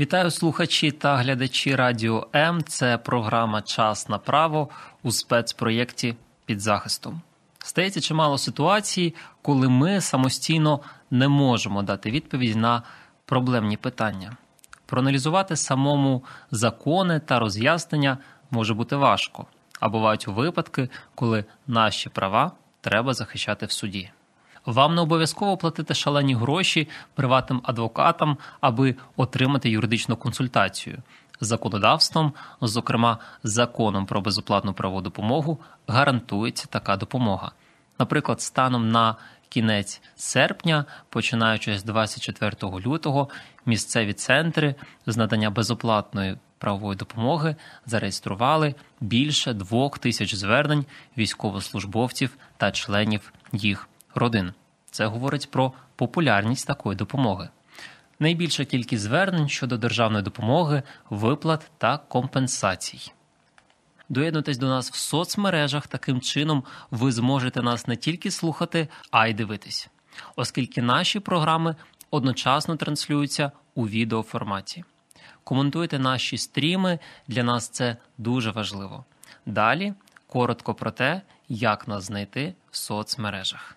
Вітаю слухачі та глядачі Радіо М. Це програма Час на право у спецпроєкті під захистом. Стається чимало ситуацій, коли ми самостійно не можемо дати відповідь на проблемні питання. Проаналізувати самому закони та роз'яснення може бути важко, а бувають випадки, коли наші права треба захищати в суді. Вам не обов'язково платити шалені гроші приватним адвокатам, аби отримати юридичну консультацію. Законодавством, зокрема законом про безоплатну правову допомогу, гарантується така допомога. Наприклад, станом на кінець серпня, починаючи з 24 лютого, місцеві центри з надання безоплатної правової допомоги зареєстрували більше двох тисяч звернень військовослужбовців та членів їх родин. Це говорить про популярність такої допомоги. Найбільша кількість звернень щодо державної допомоги, виплат та компенсацій. Доєднуйтесь до нас в соцмережах. Таким чином ви зможете нас не тільки слухати, а й дивитись, оскільки наші програми одночасно транслюються у відеоформаті. Коментуйте наші стріми, для нас це дуже важливо. Далі коротко про те, як нас знайти в соцмережах.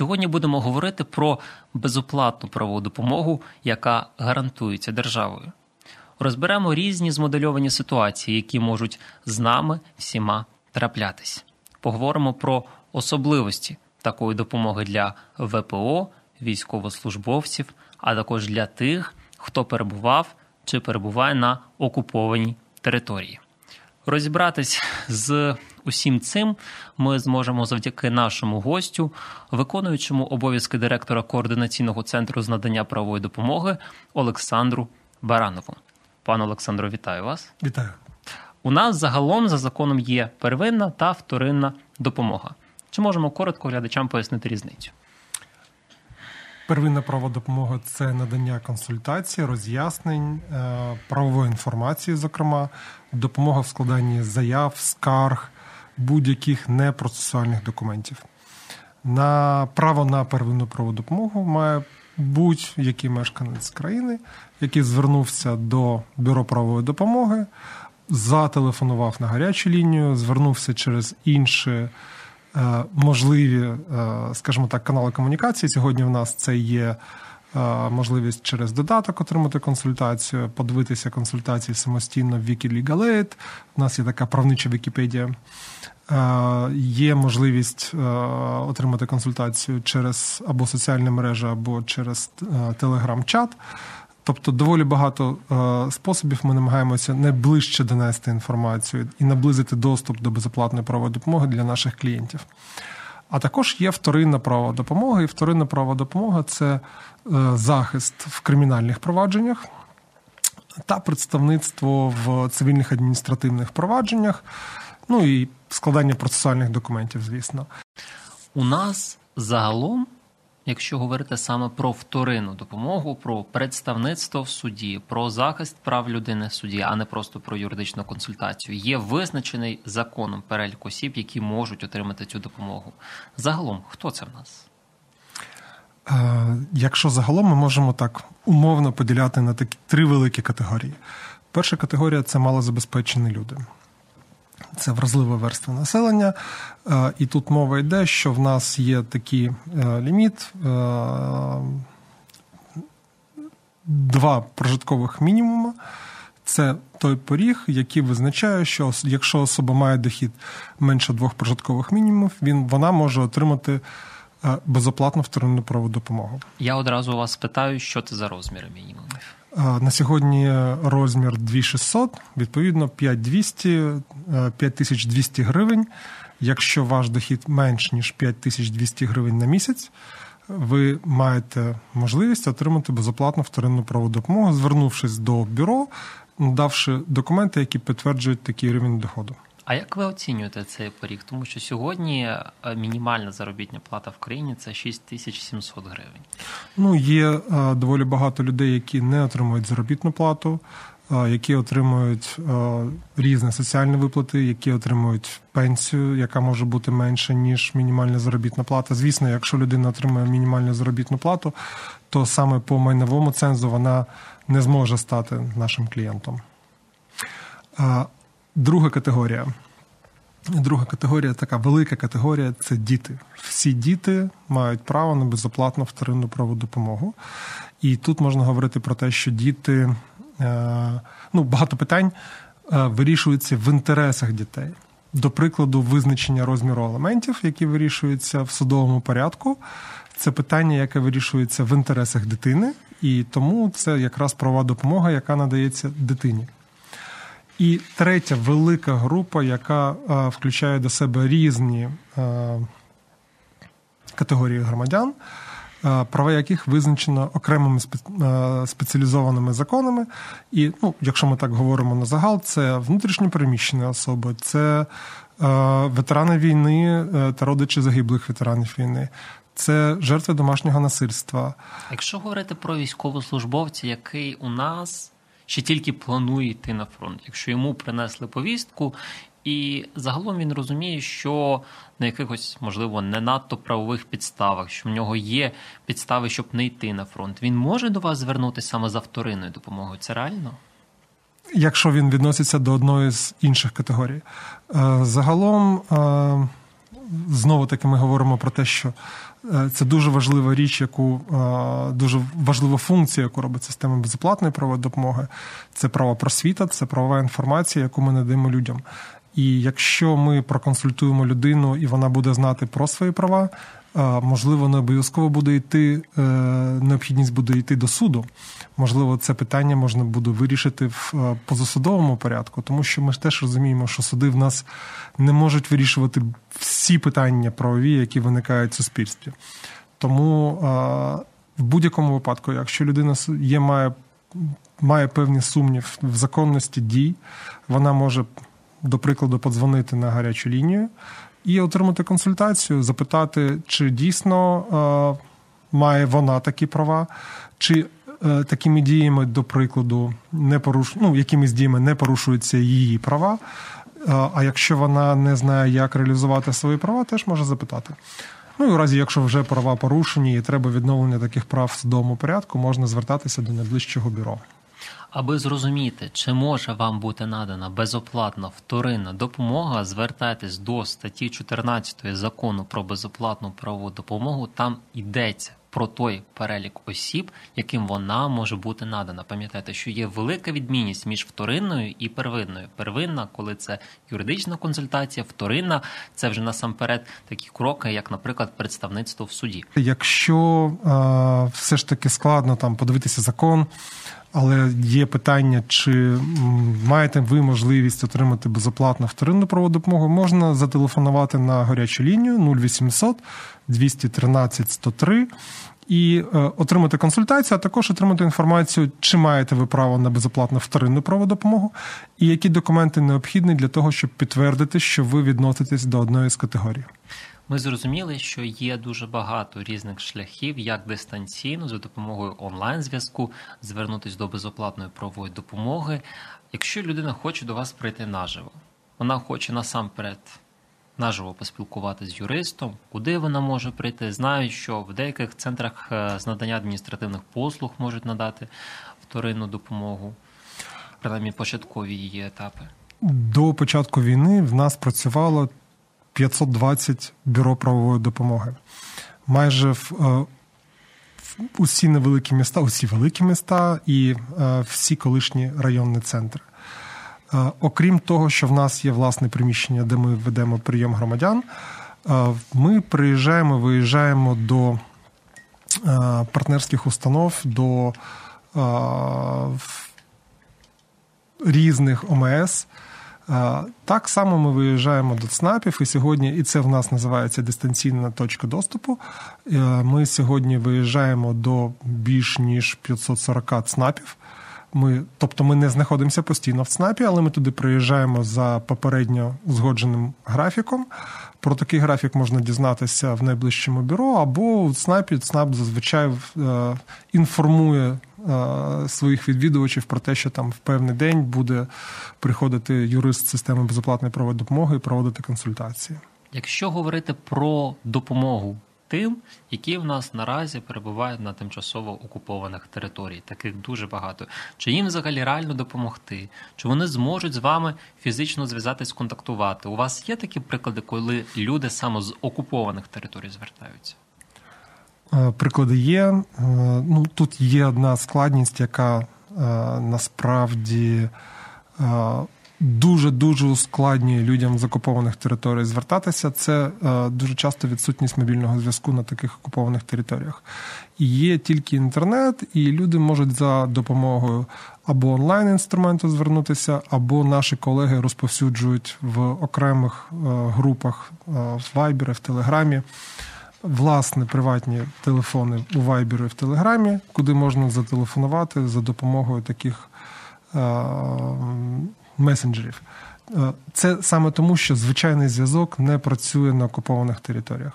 Сьогодні будемо говорити про безоплатну правову допомогу, яка гарантується державою. Розберемо різні змодельовані ситуації, які можуть з нами всіма траплятись. Поговоримо про особливості такої допомоги для ВПО, військовослужбовців, а також для тих, хто перебував чи перебуває на окупованій території. Розібратись з усім цим ми зможемо завдяки нашому гостю, виконуючому обов'язки директора координаційного центру з надання правової допомоги Олександру Баранову. Пане Олександро, вітаю вас. Вітаю. У нас загалом за законом є первинна та вторинна допомога. Чи можемо коротко глядачам пояснити різницю? Первинна правова допомога це надання консультацій, роз'яснень, е, правової інформації, зокрема, допомога в складанні заяв, скарг, будь-яких непроцесуальних документів. На право на первинну правову допомогу має будь-який мешканець країни, який звернувся до бюро правової допомоги, зателефонував на гарячу лінію, звернувся через інші. Е, можливі, е, скажімо так, канали комунікації. Сьогодні в нас це є е, можливість через додаток отримати консультацію, подивитися консультації самостійно в Wikilegal У нас є така правнича Вікіпедія. Є можливість отримати консультацію через або соціальні мережі, або через телеграм-чат. Тобто доволі багато е, способів ми намагаємося найближче донести інформацію і наблизити доступ до безоплатної правової допомоги для наших клієнтів. А також є вторинна правова допомога, і вторинна правова допомога це е, захист в кримінальних провадженнях та представництво в цивільних адміністративних провадженнях, ну і складання процесуальних документів, звісно. У нас загалом якщо говорити саме про вторинну допомогу, про представництво в суді, про захист прав людини в суді, а не просто про юридичну консультацію, є визначений законом перелік осіб, які можуть отримати цю допомогу. Загалом, хто це в нас? Е, якщо загалом ми можемо так умовно поділяти на такі три великі категорії. Перша категорія це малозабезпечені люди це вразлива верства населення. Е, і тут мова йде, що в нас є такий е, ліміт. Е, два прожиткових мінімуми. Це той поріг, який визначає, що якщо особа має дохід менше двох прожиткових мінімумів, він вона може отримати безоплатну вторинну правову допомогу. Я одразу вас питаю, що це за розміри мінімумів. Е, на сьогодні розмір 2600, відповідно 5200, 5200 гривень. Якщо ваш дохід менш ніж 5200 гривень на місяць, ви маєте можливість отримати безоплатну вторинну правову допомогу, звернувшись до бюро, надавши документи, які підтверджують такий рівень доходу. А як ви оцінюєте цей поріг? Тому що сьогодні е, мінімальна заробітна плата в країні це 6700 гривень. Ну є е, доволі багато людей, які не отримують заробітну плату які отримують різні соціальні виплати, які отримують пенсію, яка може бути менша ніж мінімальна заробітна плата. Звісно, якщо людина отримує мінімальну заробітну плату, то саме по майновому цензу вона не зможе стати нашим клієнтом. Друга категорія. Друга категорія, така велика категорія це діти. Всі діти мають право на безоплатну вторинну правову допомогу. І тут можна говорити про те, що діти Е, ну, багато питань е, вирішуються в інтересах дітей. До прикладу, визначення розміру елементів, які вирішуються в судовому порядку, це питання, яке вирішується в інтересах дитини, і тому це якраз права допомога, яка надається дитині. І третя велика група, яка е, включає до себе різні категорії громадян. Е, права яких визначено окремими е, спеціалізованими законами. І, ну, якщо ми так говоримо на загал, це внутрішньо переміщені особи, це е, ветерани війни та родичі загиблих ветеранів війни. Це жертви домашнього насильства. Якщо говорити про військовослужбовця, який у нас ще тільки планує йти на фронт, якщо йому принесли повістку, і загалом він розуміє, що на якихось, можливо, не надто правових підставах, що в нього є підстави, щоб не йти на фронт. Він може до вас звернутися саме за вторинною допомогою. Це реально? Якщо він відноситься до одної з інших категорій. Е, загалом, е, знову таки, ми говоримо про те, що це дуже важлива річ, яку дуже важлива функція, яку робить система безоплатної правової допомоги. Це права просвіта, це правова інформація, яку ми надаємо людям. І якщо ми проконсультуємо людину і вона буде знати про свої права, можливо, не обов'язково буде йти, е, необхідність буде йти до суду. Можливо, це питання можна буде вирішити в е, позасудовому порядку, тому що ми ж теж розуміємо, що суди в нас не можуть вирішувати всі питання правові, які виникають в суспільстві. Тому в будь-якому випадку, якщо людина є, має має певні сумнів в законності дій, вона може до прикладу, подзвонити на гарячу лінію і отримати консультацію, запитати, чи дійсно е, має вона такі права, чи е, такими діями, до прикладу, не поруш... ну, якимись діями не порушуються її права. Е, а якщо вона не знає, як реалізувати свої права, теж може запитати. Ну і у разі, якщо вже права порушені і треба відновлення таких прав в судовому порядку, можна звертатися до найближчого бюро. Аби зрозуміти, чи може вам бути надана безоплатна вторинна допомога, звертайтесь до статті 14 закону про безоплатну правову допомогу. Там йдеться про той перелік осіб, яким вона може бути надана. Пам'ятайте, що є велика відмінність між вторинною і первинною. Первинна, коли це юридична консультація, вторинна це вже насамперед такі кроки, як, наприклад, представництво в суді. Якщо е, все ж таки складно там подивитися закон. Але є питання, чи маєте ви можливість отримати безоплатну вторинну правову допомогу, можна зателефонувати на гарячу лінію 0800 213 103 і е, отримати консультацію, а також отримати інформацію, чи маєте ви право на безоплатну вторинну правову допомогу, і які документи необхідні для того, щоб підтвердити, що ви відноситесь до одної з категорій. Ми зрозуміли, що є дуже багато різних шляхів, як дистанційно за допомогою онлайн-зв'язку звернутися до безоплатної правової допомоги. Якщо людина хоче до вас прийти наживо, вона хоче насамперед наживо поспілкуватися з юристом, куди вона може прийти. Знають, що в деяких центрах е, з надання адміністративних послуг можуть надати вторинну допомогу, принаймні початкові її етапи. До початку війни в нас працювало 520 бюро правової допомоги. Майже в, е, усі невеликі міста, усі великі міста і всі колишні районні центри. Окрім того, що в нас є власне приміщення, де ми ведемо прийом громадян, ми приїжджаємо, виїжджаємо до партнерських установ, до різних ОМС. Так само ми виїжджаємо до ЦНАПів, і сьогодні, і це в нас називається дистанційна точка доступу. Е, ми сьогодні виїжджаємо до більш ніж 540 ЦНАПів. Ми, Тобто ми не знаходимося постійно в ЦНАПі, але ми туди приїжджаємо за попередньо узгодженим графіком. Про такий графік можна дізнатися в найближчому бюро, або в ЦНАПі ЦНАП зазвичай е, інформує е, своїх відвідувачів про те, що там в певний день буде приходити юрист системи безоплатної правової допомоги і проводити консультації. Якщо говорити про допомогу тим, які в нас наразі перебувають на тимчасово окупованих територіях. Таких дуже багато. Чи їм взагалі реально допомогти? Чи вони зможуть з вами фізично зв'язатись, контактувати? У вас є такі приклади, коли люди саме з окупованих територій звертаються? Е, приклади є. Е, ну тут є одна складність, яка е, насправді дуже дуже ускладнює людям з окупованих територій звертатися. Це дуже часто відсутність мобільного зв'язку на таких окупованих територіях. Є тільки інтернет, і люди можуть за допомогою або онлайн інструменту звернутися, або наші колеги розповсюджують в окремих групах в Viber, в Телеграмі. Власне, приватні телефони у Viber і в Телеграмі, куди можна зателефонувати за допомогою таких месенджерів. Е, це саме тому, що звичайний зв'язок не працює на окупованих територіях.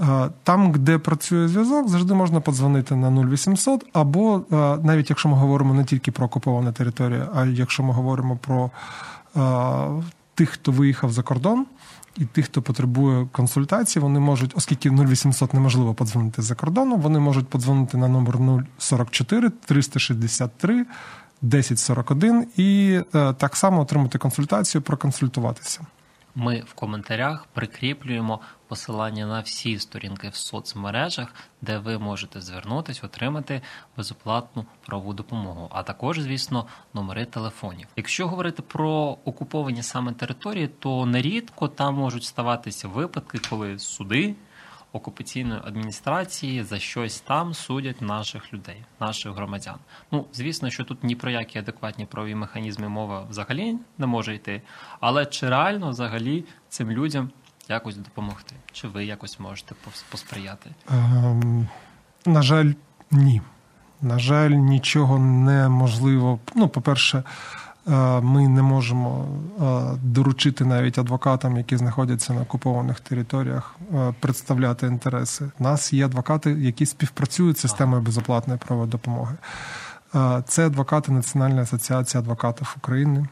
Е, там, де працює зв'язок, завжди можна подзвонити на 0800, або е, навіть якщо ми говоримо не тільки про окуповані території, а якщо ми говоримо про тих, хто виїхав за кордон, і тих, хто потребує консультації, вони можуть, оскільки 0800 неможливо подзвонити за кордоном, вони можуть подзвонити на номер 044 363 1041 і е, так само отримати консультацію, проконсультуватися. Ми в коментарях прикріплюємо посилання на всі сторінки в соцмережах, де ви можете звернутися, отримати безоплатну правову допомогу, а також, звісно, номери телефонів. Якщо говорити про окуповані саме території, то нерідко там можуть ставатися випадки, коли суди окупаційної адміністрації за щось там судять наших людей, наших громадян. Ну звісно, що тут ні про які адекватні правові механізми мова взагалі не може йти. Але чи реально взагалі цим людям якось допомогти? Чи ви якось можете посприяти? Ем, на жаль, ні. На жаль, нічого неможливо. Ну, по-перше, Е, ми не можемо е, доручити навіть адвокатам, які знаходяться на окупованих територіях, е, представляти інтереси. У нас є адвокати, які співпрацюють з системою безоплатної правової допомоги. Це адвокати Національної асоціації адвокатів України.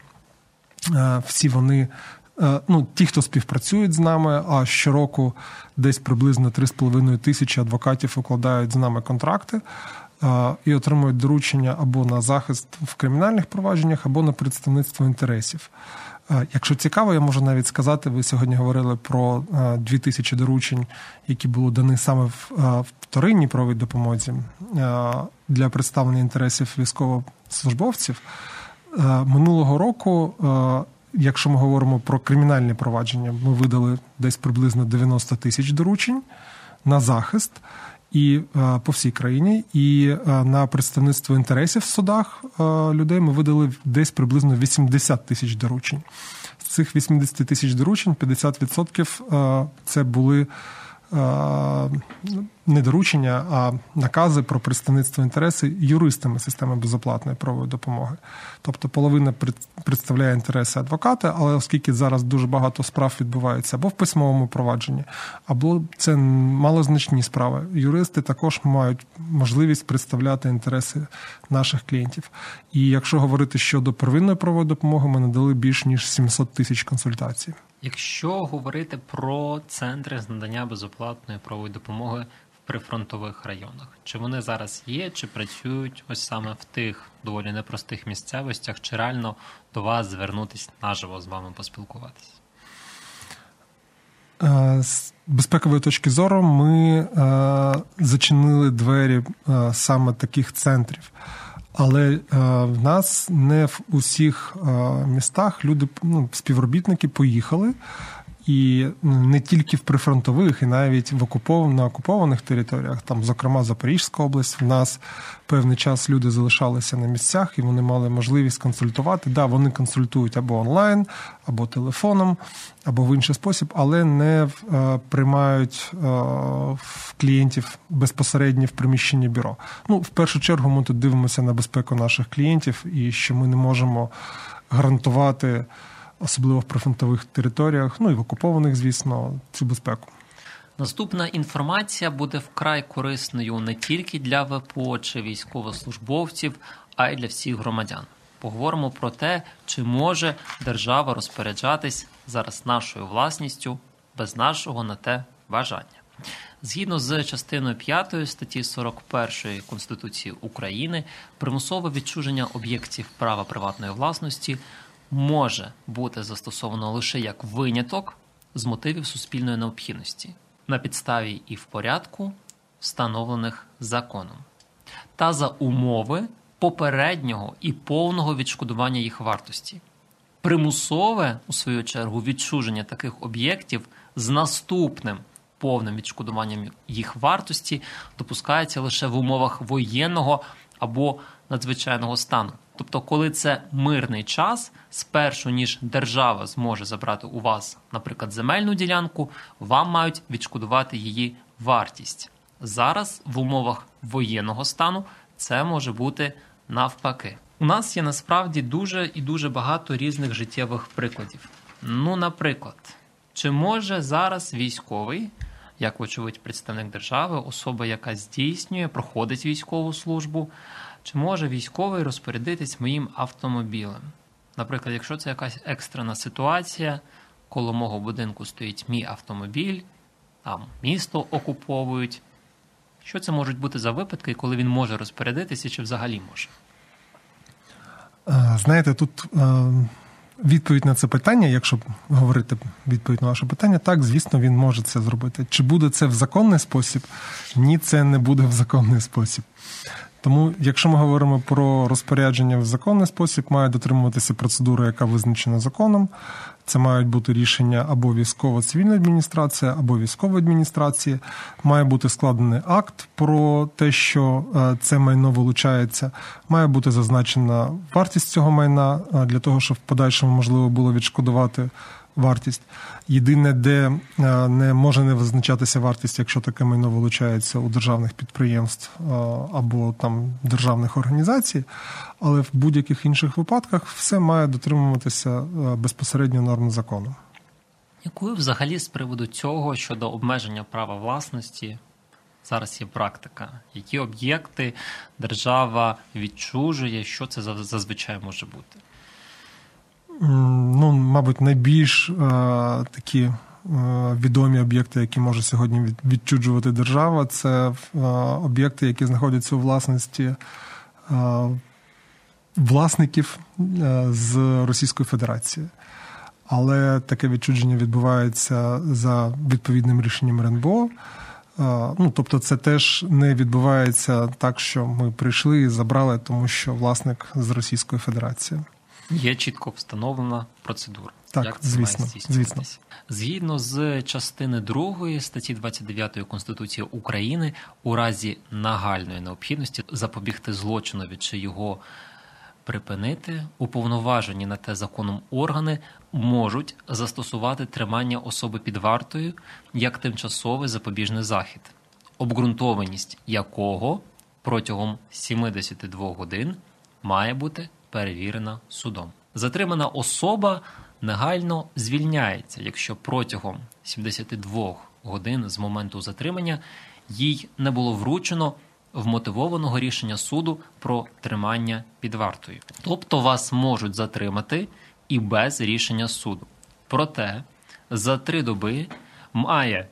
Всі вони. Ну, ті, хто співпрацюють з нами, а щороку десь приблизно 3,5 тисячі адвокатів укладають з нами контракти і отримують доручення або на захист в кримінальних провадженнях, або на представництво інтересів. Якщо цікаво, я можу навіть сказати, ви сьогодні говорили про дві тисячі доручень, які були дані саме в вторинній правовій допомозі для представлення інтересів військовослужбовців. Минулого року, якщо ми говоримо про кримінальні провадження, ми видали десь приблизно 90 тисяч доручень на захист і по всій країні. І на представництво інтересів в судах людей ми видали десь приблизно 80 тисяч доручень. З цих 80 тисяч доручень 50% це були не доручення, а накази про представництво інтереси юристами системи безоплатної правової допомоги. Тобто половина представляє інтереси адвоката, але оскільки зараз дуже багато справ відбувається або в письмовому провадженні, або це малозначні справи. Юристи також мають можливість представляти інтереси наших клієнтів. І якщо говорити щодо первинної правової допомоги, ми надали більш ніж 700 тисяч консультацій. Якщо говорити про центри з надання безоплатної правової допомоги в прифронтових районах, чи вони зараз є, чи працюють ось саме в тих доволі непростих місцевостях, чи реально до вас звернутися наживо з вами поспілкуватися? Е, з безпекової точки зору ми е, зачинили двері е, саме таких центрів. Але в нас не в усіх містах люди, ну, співробітники поїхали. І не тільки в прифронтових, і навіть в окупов... на окупованих територіях, там, зокрема, Запорізька область, в нас певний час люди залишалися на місцях і вони мали можливість консультувати. Да, вони консультують або онлайн, або телефоном, або в інший спосіб, але не е, приймають е, клієнтів безпосередньо в приміщенні бюро. Ну, в першу чергу, ми тут дивимося на безпеку наших клієнтів і що ми не можемо гарантувати особливо в прифронтових територіях, ну і в окупованих, звісно, цю безпеку. Наступна інформація буде вкрай корисною не тільки для ВПО чи військовослужбовців, а й для всіх громадян. Поговоримо про те, чи може держава розпоряджатись зараз нашою власністю без нашого на те бажання. Згідно з частиною 5 статті 41 Конституції України, примусове відчуження об'єктів права приватної власності може бути застосовано лише як виняток з мотивів суспільної необхідності на підставі і в порядку, встановлених законом, та за умови попереднього і повного відшкодування їх вартості. Примусове, у свою чергу, відчуження таких об'єктів з наступним повним відшкодуванням їх вартості допускається лише в умовах воєнного або надзвичайного стану. Тобто, коли це мирний час, спершу ніж держава зможе забрати у вас, наприклад, земельну ділянку, вам мають відшкодувати її вартість. Зараз в умовах воєнного стану це може бути навпаки. У нас є насправді дуже і дуже багато різних життєвих прикладів. Ну, наприклад, чи може зараз військовий, як вочевидь представник держави, особа, яка здійснює, проходить військову службу, чи може військовий розпорядитись моїм автомобілем? Наприклад, якщо це якась екстрена ситуація, коло мого будинку стоїть мій автомобіль, там місто окуповують. Що це можуть бути за випадки, коли він може розпорядитися, чи взагалі може? Е, знаєте, тут е, відповідь на це питання, якщо говорити відповідь на ваше питання, так, звісно, він може це зробити. Чи буде це в законний спосіб? Ні, це не буде в законний спосіб. Тому, якщо ми говоримо про розпорядження в законний спосіб, має дотримуватися процедура, яка визначена законом. Це мають бути рішення або військово-цивільної адміністрації, або військової адміністрації. Має бути складений акт про те, що е, це майно вилучається. Має бути зазначена вартість цього майна е, для того, щоб в подальшому можливо було відшкодувати вартість. Єдине, де е, не може не визначатися вартість, якщо таке майно вилучається у державних підприємств е, або там державних організацій, але в будь-яких інших випадках все має дотримуватися е, безпосередньо норм закону. Якою взагалі з приводу цього щодо обмеження права власності зараз є практика? Які об'єкти держава відчужує, що це зазвичай може бути? Ну, мабуть, найбільш е, такі е, відомі об'єкти, які може сьогодні відчуджувати держава, це е, об'єкти, які знаходяться у власності власників з Російської Федерації. Але таке відчудження відбувається за відповідним рішенням РНБО. Ну, Тобто, це теж не відбувається так, що ми прийшли і забрали, тому що власник з Російської Федерації. Є чітко встановлена процедура. Так, як це звісно, має звісно. Згідно з частини 2 статті 29 Конституції України, у разі нагальної необхідності запобігти злочинові чи його припинити, уповноважені на те законом органи можуть застосувати тримання особи під вартою як тимчасовий запобіжний захід, обґрунтованість якого протягом 72 годин має бути перевірена судом. Затримана особа негайно звільняється, якщо протягом 72 годин з моменту затримання їй не було вручено вмотивованого рішення суду про тримання під вартою. Тобто вас можуть затримати і без рішення суду. Проте за три доби має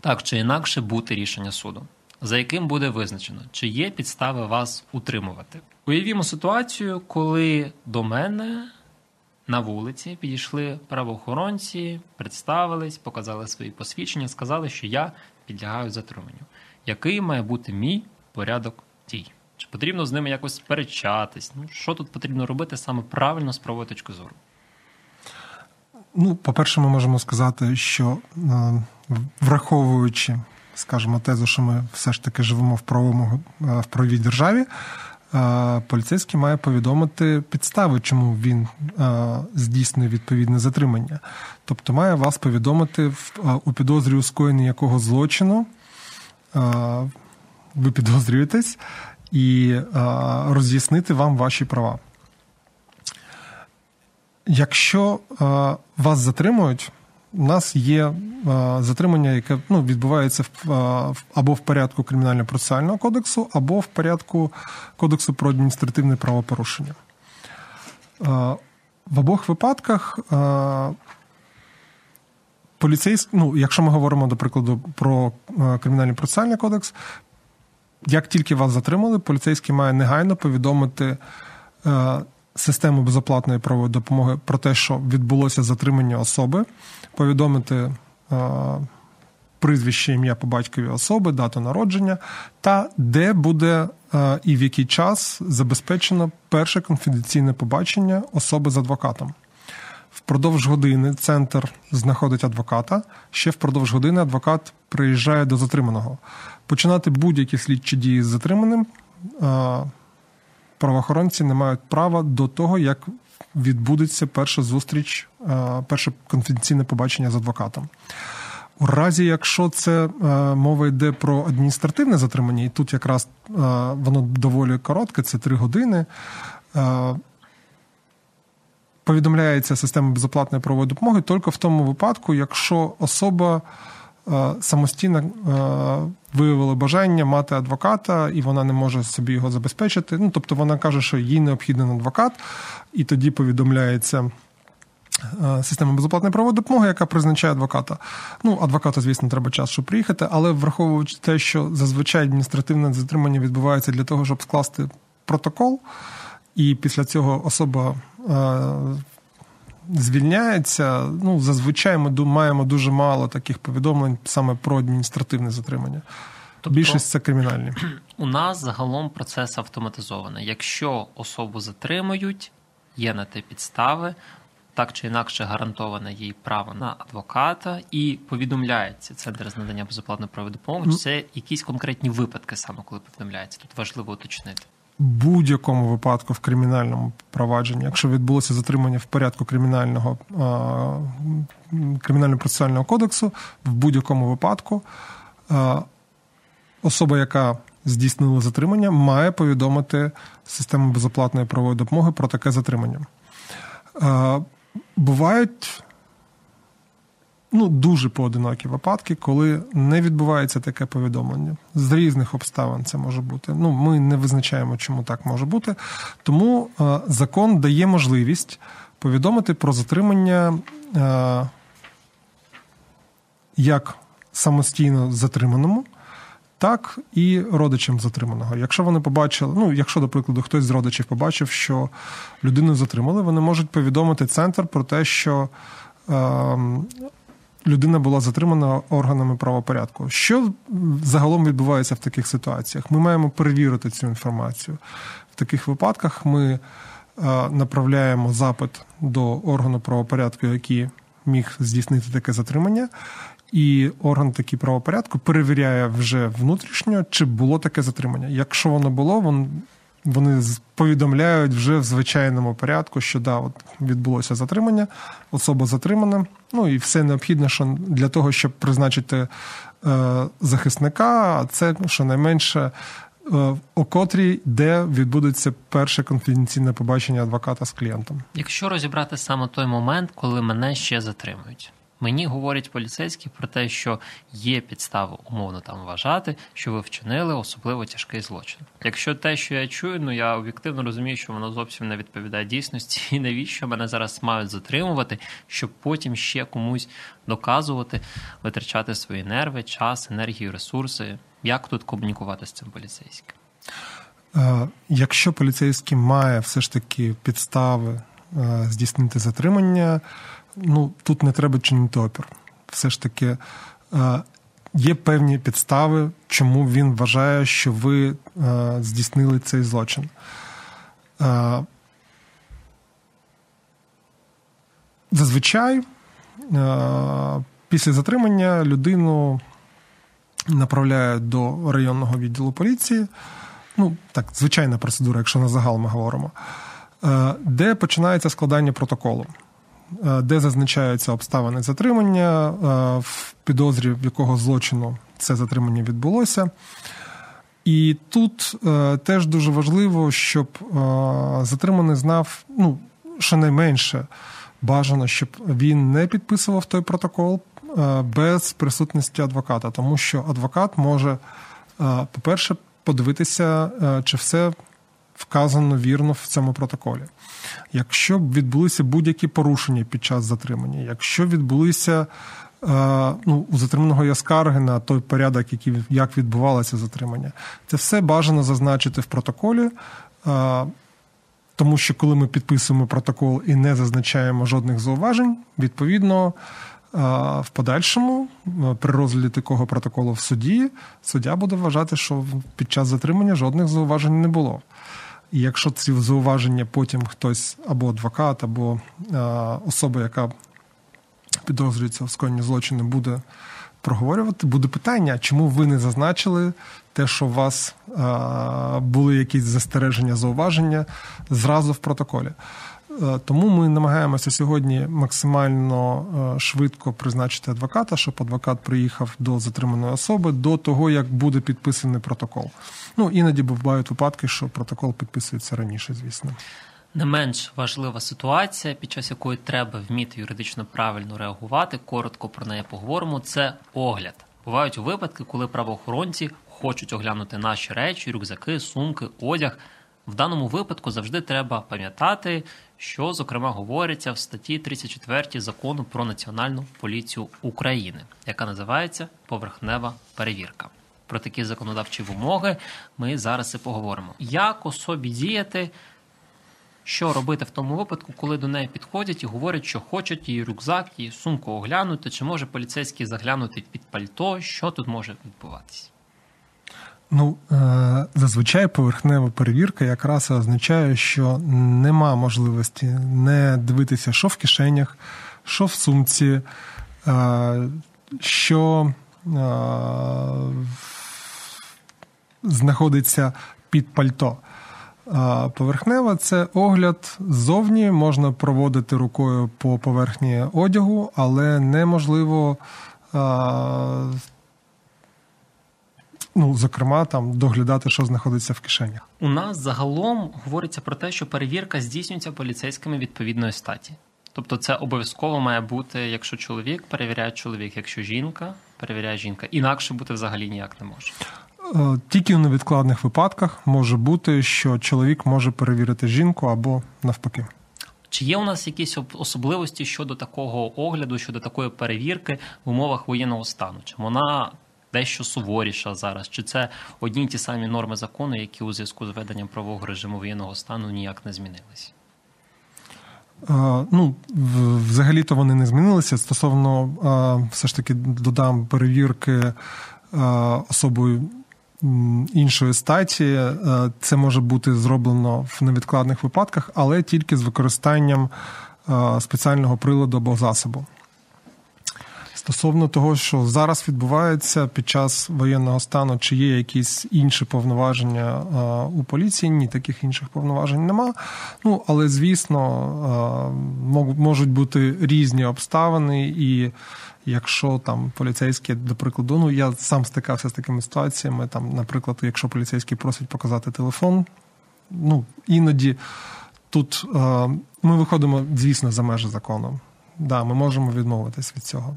так чи інакше бути рішення суду, за яким буде визначено, чи є підстави вас утримувати. Уявімо ситуацію, коли до мене На вулиці підійшли правоохоронці, представились, показали свої посвідчення, сказали, що я підлягаю затриманню. Який має бути мій порядок дій? Чи потрібно з ними якось сперечатись? Ну, що тут потрібно робити саме правильно з правової точки зору? Ну, по-перше, ми можемо сказати, що е, враховуючи, скажімо, тезу, що ми все ж таки живемо в правовому е, в правовій державі, е, поліцейський має повідомити підстави, чому він здійснює відповідне затримання. Тобто має вас повідомити у підозрі у скоєнні якого злочину ви підозрюєтесь, і роз'яснити вам ваші права. Якщо е, вас затримують, у нас є е, затримання, яке ну, відбувається е, або в порядку кримінально-процесуального кодексу, або в порядку кодексу про адміністративне правопорушення. В обох випадках поліцейський, ну, якщо ми говоримо, до прикладу, про кримінальний процесуальний кодекс, як тільки вас затримали, поліцейський має негайно повідомити систему безоплатної правової допомоги про те, що відбулося затримання особи, повідомити прізвище ім'я по батькові особи, дату народження, та де буде і в який час забезпечено перше конфіденційне побачення особи з адвокатом. Впродовж години центр знаходить адвоката. Ще впродовж години адвокат приїжджає до затриманого. Починати будь-які слідчі дії з затриманим правоохоронці не мають права до того, як відбудеться перша зустріч, е, перше конфіденційне побачення з адвокатом. У разі, якщо це е, мова йде про адміністративне затримання, і тут якраз е, воно доволі коротке, це три години. Повідомляється система безоплатної правової допомоги тільки в тому випадку, якщо особа самостійно е, виявила бажання мати адвоката, і вона не може собі його забезпечити. Ну, тобто вона каже, що їй необхідний адвокат, і тоді повідомляється. Е, система безоплатної правової допомоги, яка призначає адвоката. Ну, адвоката, звісно, треба час, щоб приїхати, але враховуючи те, що зазвичай адміністративне затримання відбувається для того, щоб скласти протокол, і після цього особа звільняється. Ну, зазвичай ми маємо дуже мало таких повідомлень саме про адміністративне затримання. Тобто, Більшість це кримінальні. У нас загалом процес автоматизований. Якщо особу затримують, є на те підстави. Так чи інакше гарантоване їй право на адвоката і повідомляється центр з надання безоплатної правової допомоги. Це якісь конкретні випадки, саме коли повідомляється. Тут важливо уточнити будь-якому випадку в кримінальному провадженні, якщо відбулося затримання в порядку кримінального кримінально-процесуального кодексу, в будь-якому випадку особа, яка здійснила затримання, має повідомити систему безоплатної правової допомоги про таке затримання. Бувають ну, дуже поодинокі випадки, коли не відбувається таке повідомлення. З різних обставин це може бути. Ну, Ми не визначаємо, чому так може бути. Тому е, закон дає можливість повідомити про затримання е, як самостійно затриманому. Так і родичам затриманого. Якщо вони побачили, ну якщо, до прикладу, хтось з родичів побачив, що людину затримали, вони можуть повідомити центр про те, що е, людина була затримана органами правопорядку. Що загалом відбувається в таких ситуаціях? Ми маємо перевірити цю інформацію. В таких випадках ми е, направляємо запит до органу правопорядку, який міг здійснити таке затримання. І орган такий правопорядку перевіряє вже внутрішньо, чи було таке затримання. Якщо воно було, він вони повідомляють вже в звичайному порядку, що да, от відбулося затримання, особа затримана. Ну і все необхідне, що для того, щоб призначити е, захисника, це щонайменше е, о котрій, де відбудеться перше конфіденційне побачення адвоката з клієнтом. Якщо розібрати саме той момент, коли мене ще затримують. Мені говорять поліцейські про те, що є підстави умовно там вважати, що ви вчинили особливо тяжкий злочин. Якщо те, що я чую, ну я об'єктивно розумію, що воно зовсім не відповідає дійсності, і навіщо мене зараз мають затримувати, щоб потім ще комусь доказувати, витрачати свої нерви, час, енергію, ресурси. Як тут комунікувати з цим поліцейським? Е, якщо поліцейський має все ж таки підстави здійснити затримання, ну тут не треба чинити опір. Все ж таки є певні підстави, чому він вважає, що ви здійснили цей злочин. Зазвичай після затримання людину направляють до районного відділу поліції. Ну, так, звичайна процедура, якщо на загал ми говоримо, де починається складання протоколу. Е, де зазначаються обставини затримання, е, в підозрі в якого злочину це затримання відбулося. І тут е, теж дуже важливо, щоб затриманий знав, ну, щонайменше бажано, щоб він не підписував той протокол без присутності адвоката, тому що адвокат може, по-перше, подивитися, чи все вказано вірно в цьому протоколі. Якщо б відбулися будь-які порушення під час затримання, якщо відбулися е, ну, у затриманого є скарги на той порядок, який як відбувалося затримання, це все бажано зазначити в протоколі. Е, тому що коли ми підписуємо протокол і не зазначаємо жодних зауважень, відповідно е, в подальшому, при розгляді такого протоколу в суді, суддя буде вважати, що під час затримання жодних зауважень не було. І якщо ці зауваження потім хтось або адвокат, або е, особа, яка підозрюється в скоєнні злочини, буде проговорювати, буде питання, чому ви не зазначили те, що у вас е, були якісь застереження, зауваження зразу в протоколі. Е, тому ми намагаємося сьогодні максимально е, швидко призначити адвоката, щоб адвокат приїхав до затриманої особи до того, як буде підписаний протокол. Ну іноді бувають випадки, що протокол підписується раніше, звісно. Не менш важлива ситуація, під час якої треба вміти юридично правильно реагувати. Коротко про неї поговоримо. Це огляд. Бувають випадки, коли правоохоронці хочуть оглянути наші речі, рюкзаки, сумки, одяг. В даному випадку завжди треба пам'ятати, що зокрема говориться в статті 34 закону про національну поліцію України, яка називається поверхнева перевірка. Про такі законодавчі вимоги ми зараз і поговоримо. Як особі діяти, що робити в тому випадку, коли до неї підходять і говорять, що хочуть її рюкзак, її сумку оглянути, чи може поліцейський заглянути під пальто, що тут може відбуватись? Ну, е, зазвичай поверхнева перевірка якраз означає, що нема можливості не дивитися, що в кишенях, що в сумці, е, що е, знаходиться під пальто. Поверхнева це огляд ззовні, можна проводити рукою по поверхні одягу, але неможливо ну, зокрема, там доглядати, що знаходиться в кишенях. У нас загалом говориться про те, що перевірка здійснюється поліцейськими відповідної статі. Тобто, це обов'язково має бути, якщо чоловік перевіряє чоловік, якщо жінка перевіряє жінка. Інакше бути взагалі ніяк не може. Е, тільки в невідкладних випадках може бути, що чоловік може перевірити жінку або навпаки. Чи є у нас якісь особливості щодо такого огляду, щодо такої перевірки в умовах воєнного стану? Чи вона дещо суворіша зараз? Чи це одні ті самі норми закону, які у зв'язку з введенням правового режиму воєнного стану ніяк не змінились? Ну, взагалі-то вони не змінилися. Стосовно все ж таки додам перевірки особою іншої статі, це може бути зроблено в невідкладних випадках, але тільки з використанням спеціального приладу або засобу. Стосовно того, що зараз відбувається під час воєнного стану, чи є якісь інші повноваження у поліції? Ні, таких інших повноважень нема. Ну але звісно, можуть бути різні обставини, і якщо там поліцейські, до прикладу, ну я сам стикався з такими ситуаціями. Там, наприклад, якщо поліцейські просять показати телефон, ну іноді тут ми виходимо, звісно, за межі закону. Да, ми можемо відмовитись від цього.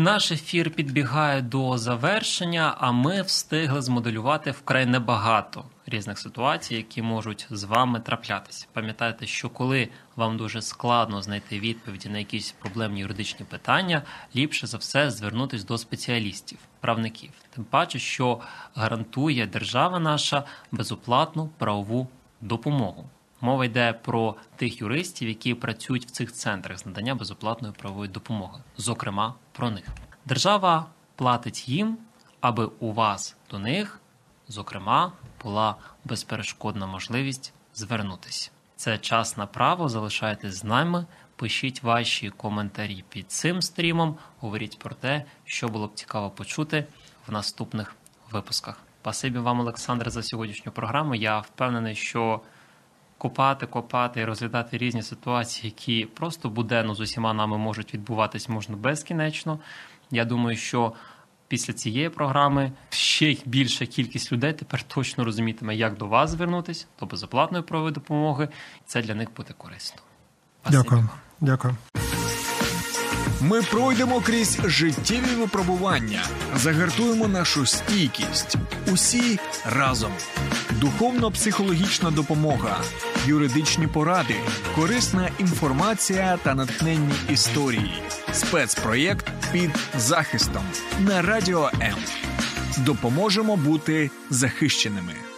Наш ефір підбігає до завершення, а ми встигли змоделювати вкрай небагато різних ситуацій, які можуть з вами траплятися. Пам'ятайте, що коли вам дуже складно знайти відповіді на якісь проблемні юридичні питання, ліпше за все звернутись до спеціалістів, правників, тим паче, що гарантує держава наша безоплатну правову допомогу. Мова йде про тих юристів, які працюють в цих центрах з надання безоплатної правової допомоги, зокрема про них. Держава платить їм, аби у вас до них, зокрема, була безперешкодна можливість звернутися. Це час на право. Залишайтесь з нами. Пишіть ваші коментарі під цим стрімом. Говоріть про те, що було б цікаво почути в наступних випусках. Спасибі вам, Олександр, за сьогоднішню програму. Я впевнений, що копати, копати і розглядати різні ситуації, які просто буденно з усіма нами можуть відбуватись, можна безкінечно. Я думаю, що після цієї програми ще більша кількість людей тепер точно розумітиме, як до вас звернутися до безоплатної правової допомоги. Це для них буде корисно. Спасибі. Дякую. Дякую. Ми пройдемо крізь життєві випробування, загартуємо нашу стійкість. Усі разом. Духовно-психологічна допомога, юридичні поради, корисна інформація та натхненні історії. Спецпроєкт під захистом на радіо М. Допоможемо бути захищеними.